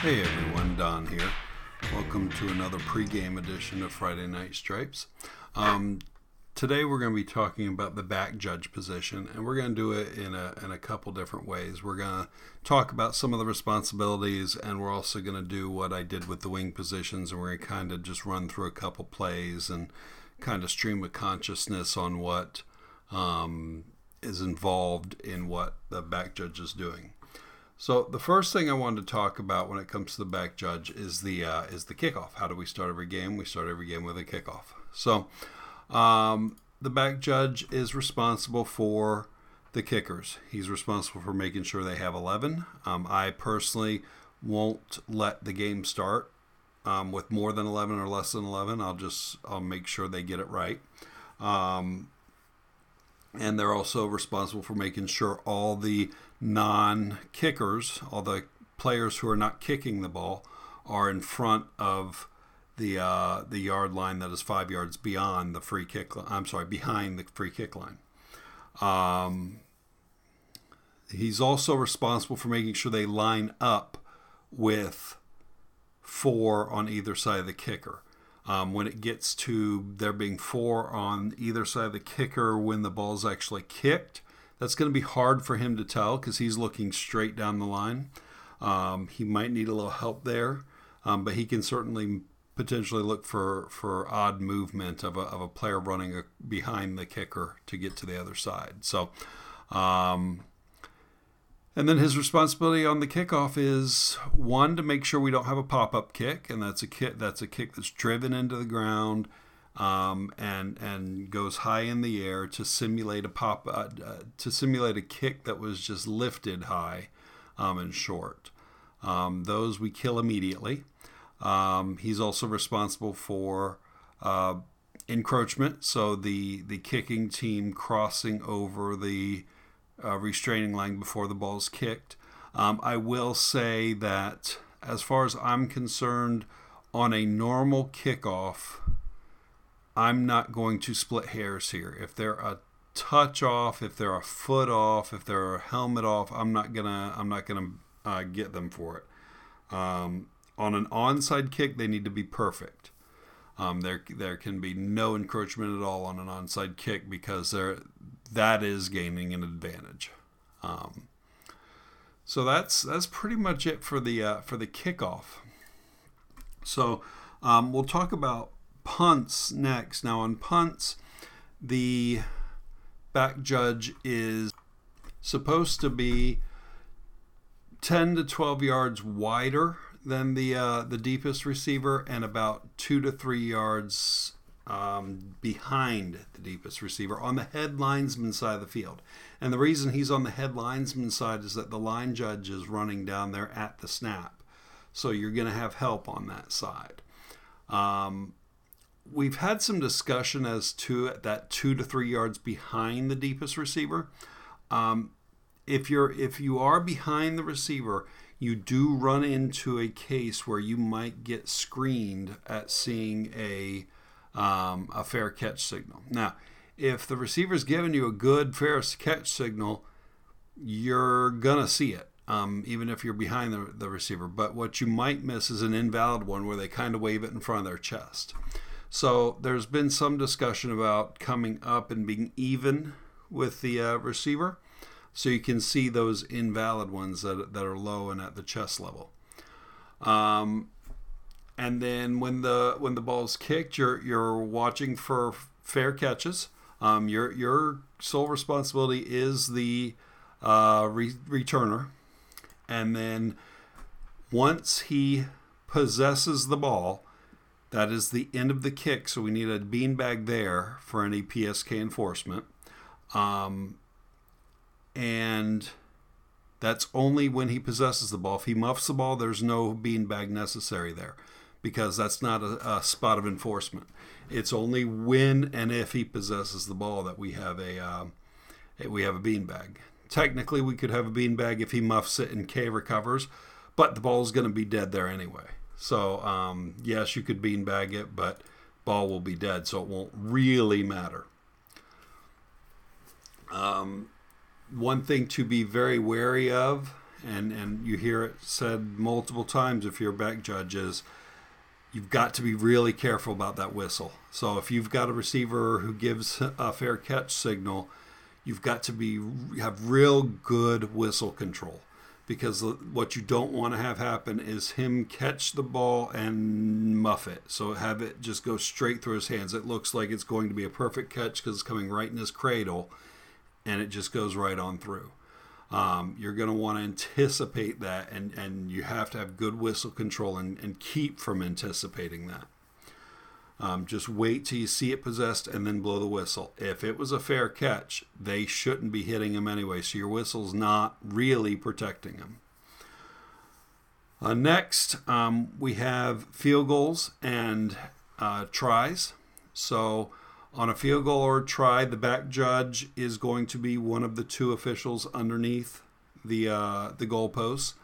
Hey everyone, Don here. Welcome to another pregame edition of Friday Night Stripes. Um, today we're going to be talking about the back judge position, and we're going to do it in a, in a couple different ways. We're going to talk about some of the responsibilities, and we're also going to do what I did with the wing positions, and we're going to kind of just run through a couple plays and kind of stream of consciousness on what um, is involved in what the back judge is doing. So the first thing I wanted to talk about when it comes to the back judge is the uh, is the kickoff. How do we start every game? We start every game with a kickoff. So um, the back judge is responsible for the kickers. He's responsible for making sure they have 11. Um, I personally won't let the game start um, with more than 11 or less than 11. I'll just I'll make sure they get it right. Um, and they're also responsible for making sure all the non kickers, all the players who are not kicking the ball, are in front of the uh, the yard line that is five yards beyond the free kick. I'm sorry, behind the free kick line. Um, he's also responsible for making sure they line up with four on either side of the kicker. Um, when it gets to there being four on either side of the kicker when the ball's actually kicked, that's going to be hard for him to tell because he's looking straight down the line. Um, he might need a little help there, um, but he can certainly potentially look for, for odd movement of a, of a player running a, behind the kicker to get to the other side. So, um, and then his responsibility on the kickoff is one to make sure we don't have a pop up kick, and that's a kick that's a kick that's driven into the ground um, and and goes high in the air to simulate a pop uh, uh, to simulate a kick that was just lifted high um, and short. Um, those we kill immediately. Um, he's also responsible for uh, encroachment, so the the kicking team crossing over the uh, restraining line before the ball is kicked. Um, I will say that as far as I'm concerned, on a normal kickoff, I'm not going to split hairs here. If they're a touch off, if they're a foot off, if they're a helmet off, I'm not gonna I'm not gonna uh, get them for it. Um, on an onside kick, they need to be perfect. Um, there there can be no encroachment at all on an onside kick because there that is gaining an advantage. Um, so that's that's pretty much it for the uh, for the kickoff. So um, we'll talk about punts next. Now on punts, the back judge is supposed to be 10 to 12 yards wider than the uh, the deepest receiver and about two to three yards um, behind the deepest receiver on the head linesman side of the field. And the reason he's on the head linesman side is that the line judge is running down there at the snap. So you're going to have help on that side. Um, we've had some discussion as to that two to three yards behind the deepest receiver. Um, if you're if you are behind the receiver, you do run into a case where you might get screened at seeing a um, a fair catch signal. Now, if the receiver's giving you a good fair catch signal, you're gonna see it, um, even if you're behind the, the receiver. But what you might miss is an invalid one where they kind of wave it in front of their chest. So there's been some discussion about coming up and being even with the uh, receiver, so you can see those invalid ones that, that are low and at the chest level. Um, and then when the when the ball is kicked, you're you're watching for fair catches. Um, your your sole responsibility is the uh, re- returner, and then once he possesses the ball, that is the end of the kick. So we need a beanbag there for any PSK enforcement, um, and that's only when he possesses the ball. If he muffs the ball, there's no beanbag necessary there because that's not a, a, spot of enforcement. It's only when and if he possesses the ball that we have a uh, we have a beanbag. Technically, we could have a beanbag if he muffs it and K recovers, but the ball is going to be dead there anyway. So um, yes, you could beanbag it, but ball will be dead, so it won't really matter. Um, one thing to be very wary of and and you hear it said multiple times if you're back judge is you've got to be really careful about that whistle. So if you've got a receiver who gives a fair catch signal, you've got to be have real good whistle control because what you don't want to have happen is him catch the ball and muff it. So have it just go straight through his hands. It looks like it's going to be a perfect catch because it's coming right in his cradle and it just goes right on through. Um, you're going to want to anticipate that, and, and you have to have good whistle control and, and keep from anticipating that. Um, just wait till you see it possessed and then blow the whistle. If it was a fair catch, they shouldn't be hitting him anyway, so your whistle's not really protecting him. Uh, next, um, we have field goals and uh, tries. So, on a field goal or try, the back judge is going to be one of the two officials underneath the uh, the goalposts,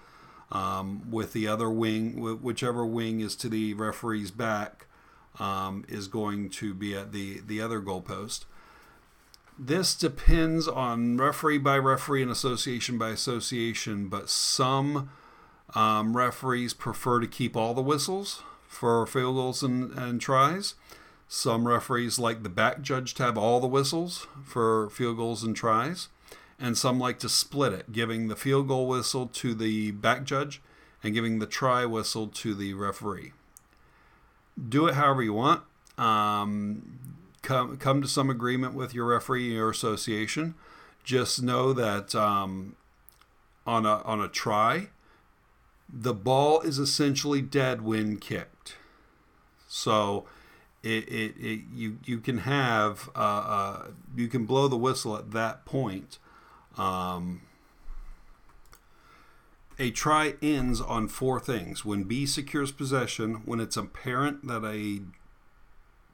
um, with the other wing, whichever wing is to the referee's back, um, is going to be at the the other goalpost. This depends on referee by referee and association by association, but some um, referees prefer to keep all the whistles for field goals and, and tries. Some referees like the back judge to have all the whistles for field goals and tries, and some like to split it, giving the field goal whistle to the back judge and giving the try whistle to the referee. Do it however you want. Um, come come to some agreement with your referee or association. Just know that um, on a on a try, the ball is essentially dead when kicked. So it, it, it you you can have uh, uh, you can blow the whistle at that point. Um, a try ends on four things: when B secures possession, when it's apparent that a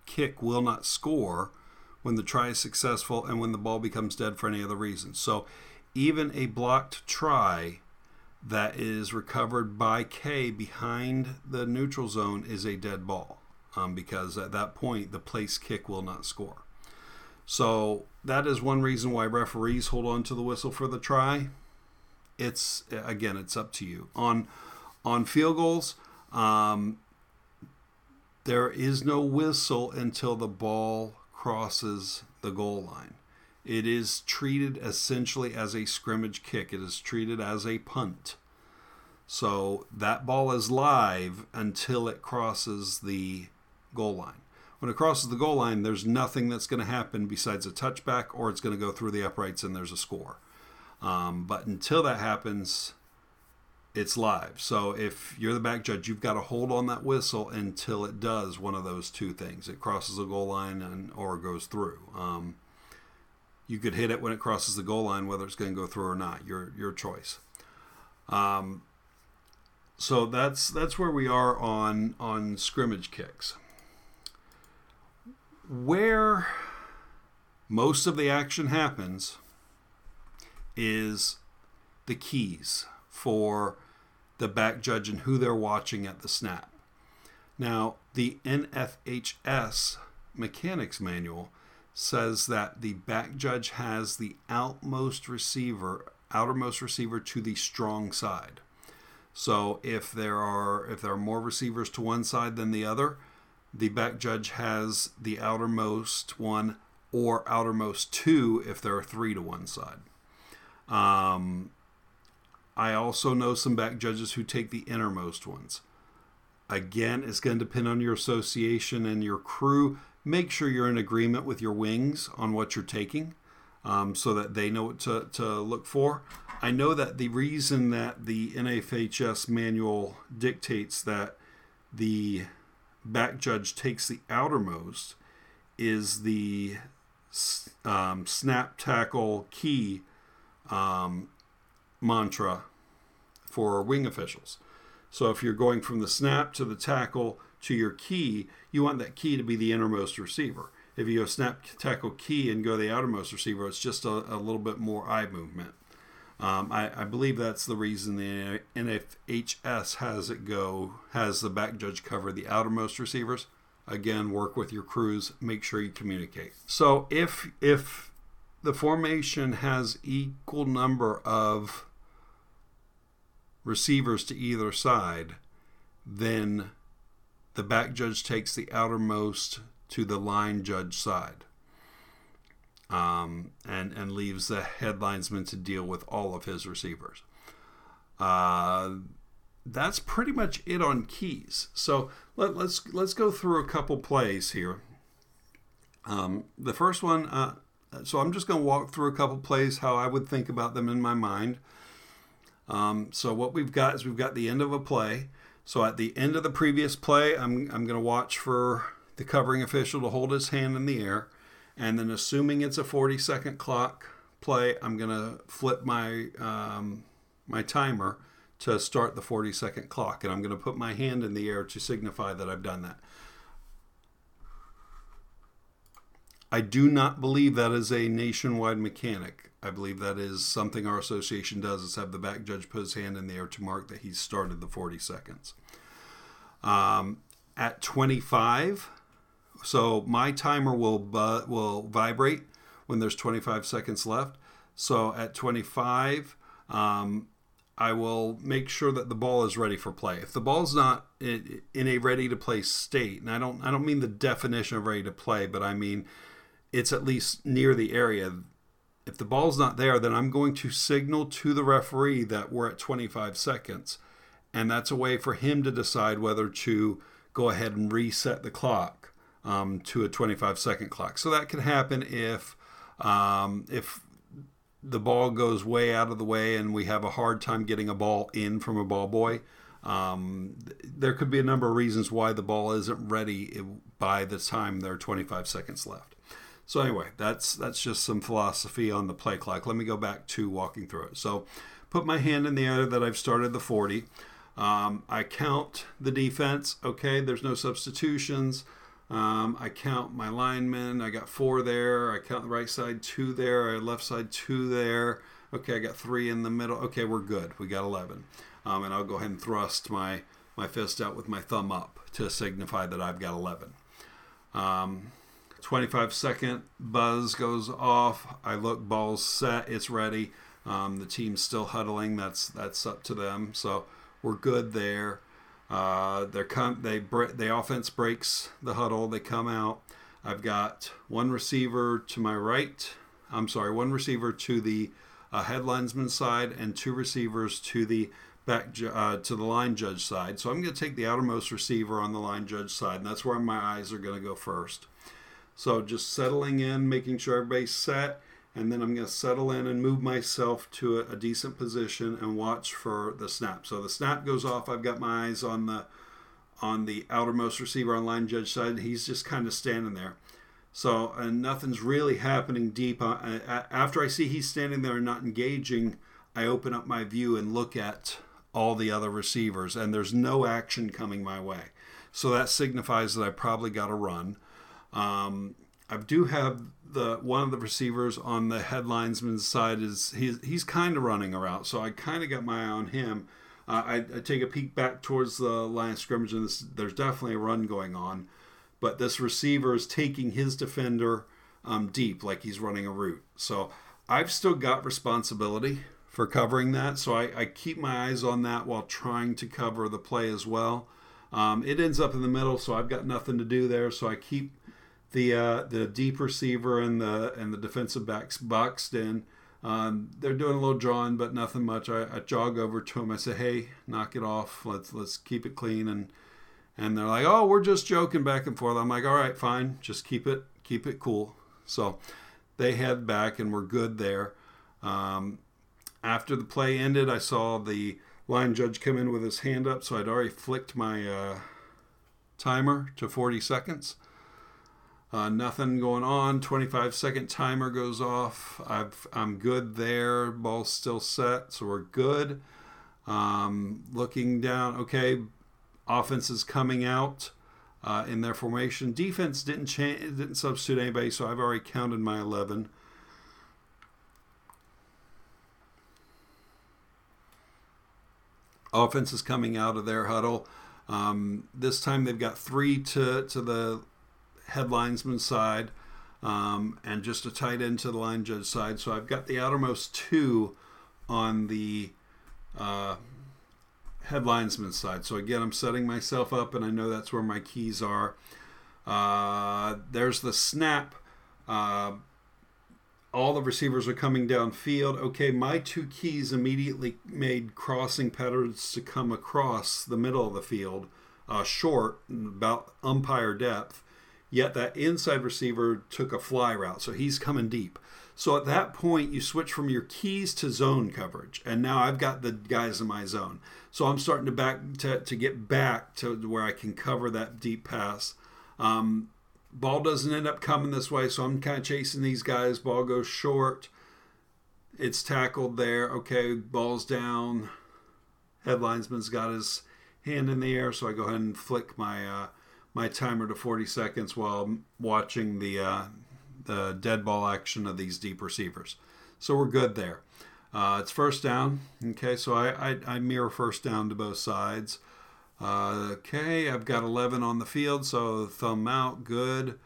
kick will not score, when the try is successful, and when the ball becomes dead for any other reason. So, even a blocked try that is recovered by K behind the neutral zone is a dead ball um, because at that point the place kick will not score. So that is one reason why referees hold on to the whistle for the try. It's again, it's up to you on on field goals. Um, there is no whistle until the ball crosses the goal line. It is treated essentially as a scrimmage kick. It is treated as a punt. So that ball is live until it crosses the goal line. When it crosses the goal line, there's nothing that's going to happen besides a touchback, or it's going to go through the uprights and there's a score. Um, but until that happens, it's live. So if you're the back judge, you've got to hold on that whistle until it does one of those two things. It crosses the goal line and or goes through. Um, you could hit it when it crosses the goal line, whether it's going to go through or not. Your your choice. Um, so that's that's where we are on on scrimmage kicks where most of the action happens is the keys for the back judge and who they're watching at the snap. Now, the NFHS mechanics manual says that the back judge has the outmost receiver, outermost receiver to the strong side. So if there are if there are more receivers to one side than the other, the back judge has the outermost one or outermost two if there are three to one side. Um, I also know some back judges who take the innermost ones. Again, it's going to depend on your association and your crew. Make sure you're in agreement with your wings on what you're taking um, so that they know what to, to look for. I know that the reason that the NFHS manual dictates that the back judge takes the outermost is the um, snap tackle key um, mantra for wing officials. So if you're going from the snap to the tackle to your key, you want that key to be the innermost receiver. If you go snap tackle key and go the outermost receiver, it's just a, a little bit more eye movement. Um, I, I, believe that's the reason the NFHS has it go has the back judge cover the outermost receivers. Again, work with your crews. Make sure you communicate. So if if the formation has equal number of receivers to either side, then the back judge takes the outermost to the line judge side. Um, and and leaves the headlinesman to deal with all of his receivers. Uh, that's pretty much it on keys. So let, us let's, let's go through a couple plays here. Um, the first one, uh, so I'm just going to walk through a couple plays how I would think about them in my mind. Um, so what we've got is we've got the end of a play. So at the end of the previous play, I'm, I'm going to watch for the covering official to hold his hand in the air. And then assuming it's a 40 second clock play, I'm going to flip my, um, my timer to start the 40 second clock. And I'm going to put my hand in the air to signify that I've done that. I do not believe that is a nationwide mechanic. I believe that is something our association does is have the back judge put his hand in the air to mark that he's started the 40 seconds. Um, at 25, so my timer will bu- will vibrate when there's 25 seconds left. So at 25, um, I will make sure that the ball is ready for play. If the ball's not in, in a ready to play state, and I don't I don't mean the definition of ready to play, but I mean it's at least near the area. If the ball's not there, then I'm going to signal to the referee that we're at 25 seconds. And that's a way for him to decide whether to go ahead and reset the clock um, to a 25 second clock. So that can happen if um, if the ball goes way out of the way and we have a hard time getting a ball in from a ball boy. Um, there could be a number of reasons why the ball isn't ready by the time there are 25 seconds left. So anyway, that's that's just some philosophy on the play clock. Let me go back to walking through it. So put my hand in the air that I've started the 40. Um, I count the defense. Okay, there's no substitutions. Um, I count my linemen. I got four there. I count the right side, two there. I left side, two there. Okay, I got three in the middle. Okay, we're good. We got 11. Um, and I'll go ahead and thrust my, my fist out with my thumb up to signify that I've got 11. Um, 25 second buzz goes off. I look, ball's set, it's ready. Um, the team's still huddling. That's that's up to them. So we're good there. Uh, they're come they the offense breaks the huddle. They come out. I've got one receiver to my right. I'm sorry, one receiver to the uh, head linesman side and two receivers to the back uh, to the line judge side. So I'm going to take the outermost receiver on the line judge side, and that's where my eyes are going to go first. So just settling in, making sure everybody's set, and then I'm going to settle in and move myself to a, a, decent position and watch for the snap. So the snap goes off. I've got my eyes on the on the outermost receiver on line judge side. He's just kind of standing there. So and nothing's really happening deep. After I see he's standing there and not engaging, I open up my view and look at all the other receivers, and there's no action coming my way. So that signifies that I probably got to run. Um, I do have the one of the receivers on the headlinesman's side is he's he's kind of running a route, so I kind of got my eye on him. Uh, I, I, take a peek back towards the line of scrimmage, and this, there's definitely a run going on. But this receiver is taking his defender um, deep, like he's running a route. So I've still got responsibility for covering that. So I, I keep my eyes on that while trying to cover the play as well. Um, it ends up in the middle, so I've got nothing to do there. So I keep the uh, the deep receiver and the and the defensive backs in. Um, they're doing a little drawing, but nothing much. I, I, jog over to them. I say, "Hey, knock it off. Let's let's keep it clean." And and they're like, "Oh, we're just joking back and forth." I'm like, "All right, fine. Just keep it keep it cool." So they head back, and we're good there. Um, after the play ended, I saw the line judge come in with his hand up, so I'd already flicked my uh, timer to 40 seconds. Uh, nothing going on. 25 second timer goes off. I've, I'm good there. Ball's still set, so we're good. Um, looking down, okay, offense is coming out uh, in their formation. Defense didn't change, didn't substitute anybody, so I've already counted my 11. Offense is coming out of their huddle. Um, this time they've got three to, to the headlinesman side um, and just a tight end to the line judge side. So I've got the outermost two on the uh, headlinesman side. So again, I'm setting myself up, and I know that's where my keys are. Uh, there's the snap. Uh, all the receivers are coming downfield. Okay, my two keys immediately made crossing patterns to come across the middle of the field, uh, short, about umpire depth. Yet that inside receiver took a fly route, so he's coming deep. So at that point, you switch from your keys to zone coverage, and now I've got the guys in my zone. So I'm starting to back to, to get back to where I can cover that deep pass. Um, ball doesn't end up coming this way, so I'm kind of chasing these guys. Ball goes short. It's tackled there. Okay, ball's down. Headlinesman's got his hand in the air, so I go ahead and flick my uh, my timer to 40 seconds while watching the uh, the dead ball action of these deep receivers. So we're good there. Uh, it's first down. Okay, so I, I, I mirror first down to both sides. Uh, okay, I've got 11 on the field, so thumb out, good.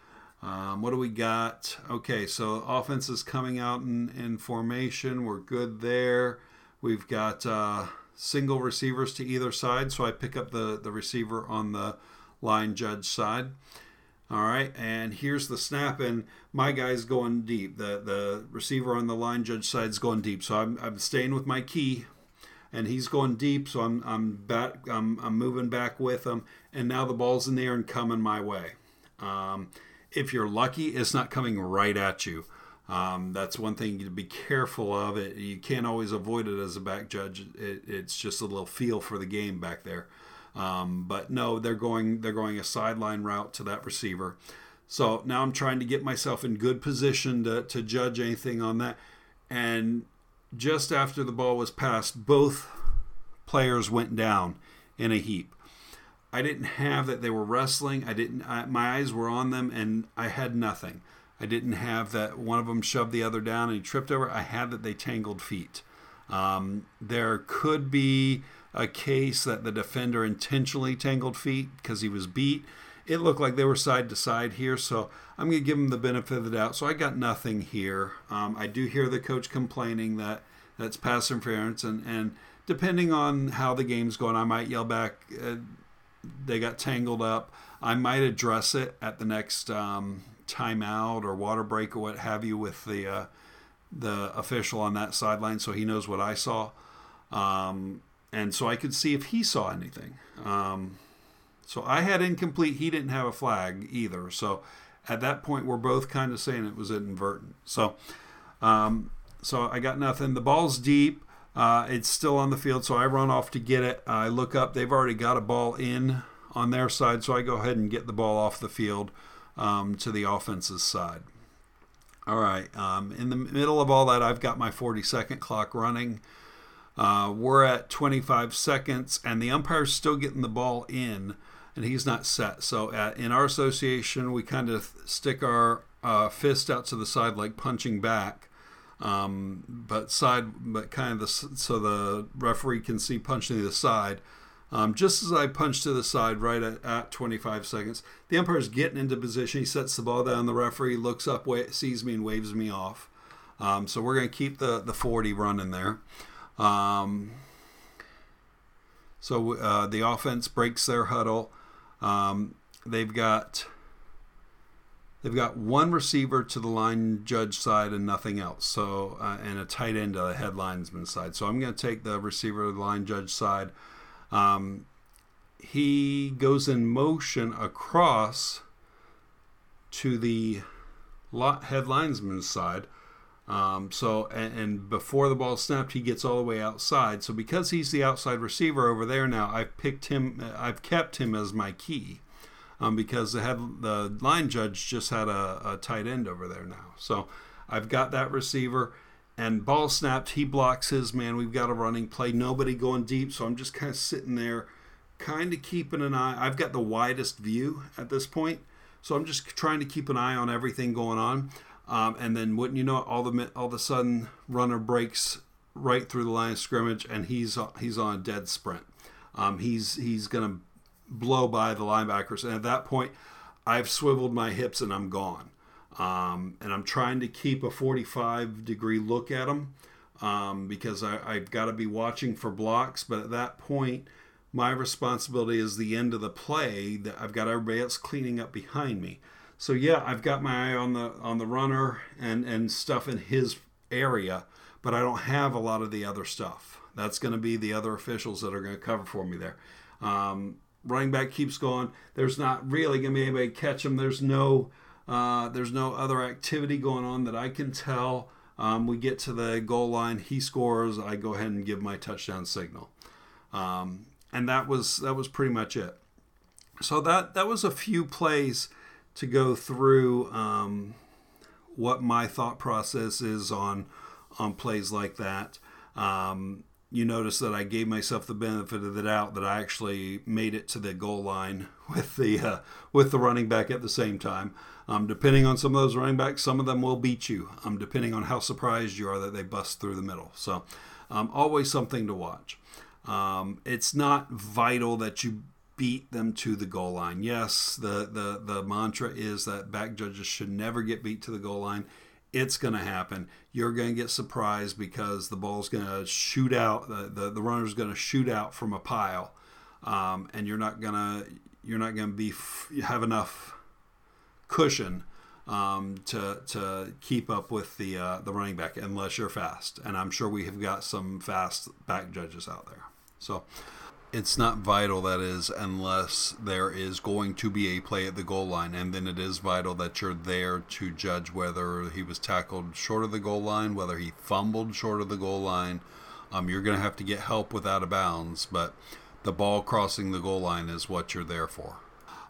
Um, what do we got? Okay, so offense is coming out in, in formation. We're good there. We've got uh, single receivers to either side, so I pick up the, the receiver on the line judge side. All right, and here's the snap, and my guy's going deep. The the receiver on the line judge side is going deep, so I'm, I'm staying with my key and he's going deep, so I'm I'm back I'm, I'm moving back with him, and now the ball's in the air and coming my way. Um, if you're lucky, it's not coming right at you. Um, that's one thing to be careful of. It you can't always avoid it as a back judge. It, it's just a little feel for the game back there. Um, but no, they're going they're going a sideline route to that receiver. So now I'm trying to get myself in good position to, to judge anything on that. And just after the ball was passed, both players went down in a heap. I didn't have that they were wrestling. I didn't. I, my eyes were on them, and I had nothing. I didn't have that one of them shoved the other down and he tripped over. I had that they tangled feet. Um, there could be a case that the defender intentionally tangled feet because he was beat it looked like they were side to side here, so I'm going to give him the benefit of the doubt. So I got nothing here. Um, I do hear the coach complaining that that's pass interference, and, and depending on how the game's going, I might yell back, uh, they got tangled up. I might address it at the next um, timeout or water break or what have you with the uh, the official on that sideline, so he knows what I saw, um, and so I could see if he saw anything. Um, so I had incomplete. He didn't have a flag either. So at that point, we're both kind of saying it was inadvertent. So, um, so I got nothing. The ball's deep. Uh, it's still on the field, so I run off to get it. I look up. They've already got a ball in on their side, so I go ahead and get the ball off the field um, to the offense's side. All right. Um, in the middle of all that, I've got my 40 second clock running. Uh, we're at 25 seconds, and the umpire's still getting the ball in and he's not set. So at, in our association, we kind of stick our uh, fist out to the side like punching back, um, but side, but kind of the so the referee can see punching to the side. Um, just as I punch to the side, right at, at 25 seconds, the umpire's getting into position. He sets the ball down. The referee looks up, sees me, and waves me off. Um, so we're going to keep the, the 40 running there. Um, so uh, the offense breaks their huddle. Um, they've got they've got one receiver to the line judge side and nothing else. So uh, and a tight end to the headlinesman side. So I'm going to take the receiver to the line judge side. Um, he goes in motion across to the headlinesman's side. Um, so and, and, before the ball snapped, he gets all the way outside. So because he's the outside receiver over there now, I've picked him. I've kept him as my key um, because the head the line judge just had a, a tight end over there now. So I've got that receiver. And ball snapped, he blocks his man. We've got a running play, nobody going deep. So I'm just kind of sitting there, kind of keeping an eye. I've got the widest view at this point, so I'm just trying to keep an eye on everything going on. Um, and then wouldn't you know it, all the all of a sudden runner breaks right through the line of scrimmage and he's he's on a dead sprint. Um, he's he's gonna blow by the linebackers, and at that point, I've swiveled my hips and I'm gone. Um, and I'm trying to keep a 45 degree look at him um, because I, have got to be watching for blocks. But at that point, my responsibility is the end of the play that I've got everybody else cleaning up behind me. So yeah, I've got my eye on the on the runner and and stuff in his area, but I don't have a lot of the other stuff. That's going to be the other officials that are going to cover for me there. Um, running back keeps going. There's not really going to be anybody catch him. There's no uh, there's no other activity going on that I can tell. Um, we get to the goal line, he scores. I go ahead and give my touchdown signal, um, and that was that was pretty much it. So that that was a few plays to go through um, what my thought process is on on plays like that. Um, you notice that I gave myself the benefit of the doubt that I actually made it to the goal line with the uh, with the running back at the same time. Um, depending on some of those running backs, some of them will beat you. Um, depending on how surprised you are that they bust through the middle. So, um, always something to watch. Um, it's not vital that you beat them to the goal line. Yes, the, the, the mantra is that back judges should never get beat to the goal line. It's going to happen. You're going to get surprised because the ball's going to shoot out, the, the, the runner's going to shoot out from a pile, um, and you're not going to you're not going to be have enough cushion um, to to keep up with the uh, the running back unless you're fast. And I'm sure we have got some fast back judges out there. So it's not vital that is unless there is going to be a play at the goal line and then it is vital that you're there to judge whether he was tackled short of the goal line whether he fumbled short of the goal line. Um, you're going to have to get help with out of bounds but the ball crossing the goal line is what you're there for.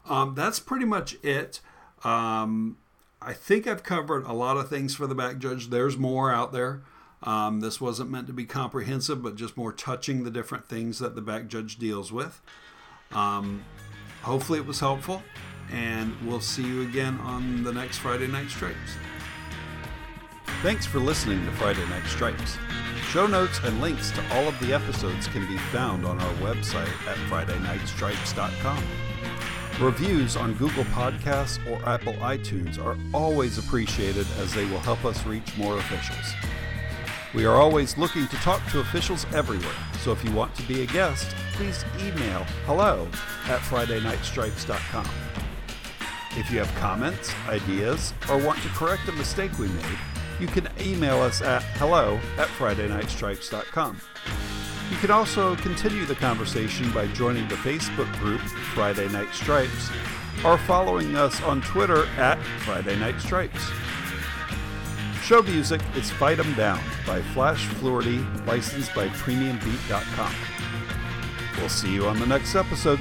Um, that's pretty much it. Um, i think i've covered a lot of things for the back judge. There's more out there um, this wasn't meant to be comprehensive, but just more touching the different things that the back judge deals with. Um, hopefully, it was helpful, and we'll see you again on the next Friday Night Stripes. Thanks for listening to Friday Night Stripes. Show notes and links to all of the episodes can be found on our website at FridayNightStripes.com. Reviews on Google Podcasts or Apple iTunes are always appreciated as they will help us reach more officials. We are always looking to talk to officials everywhere, so if you want to be a guest, please email hello at FridayNightStripes.com. If you have comments, ideas, or want to correct a mistake we made, you can email us at hello at FridayNightStripes.com. You can also continue the conversation by joining the Facebook group Friday Night Stripes or following us on Twitter at Friday Night Stripes. Show music is Fight 'em Down by Flash Fluorty, licensed by PremiumBeat.com. We'll see you on the next episode.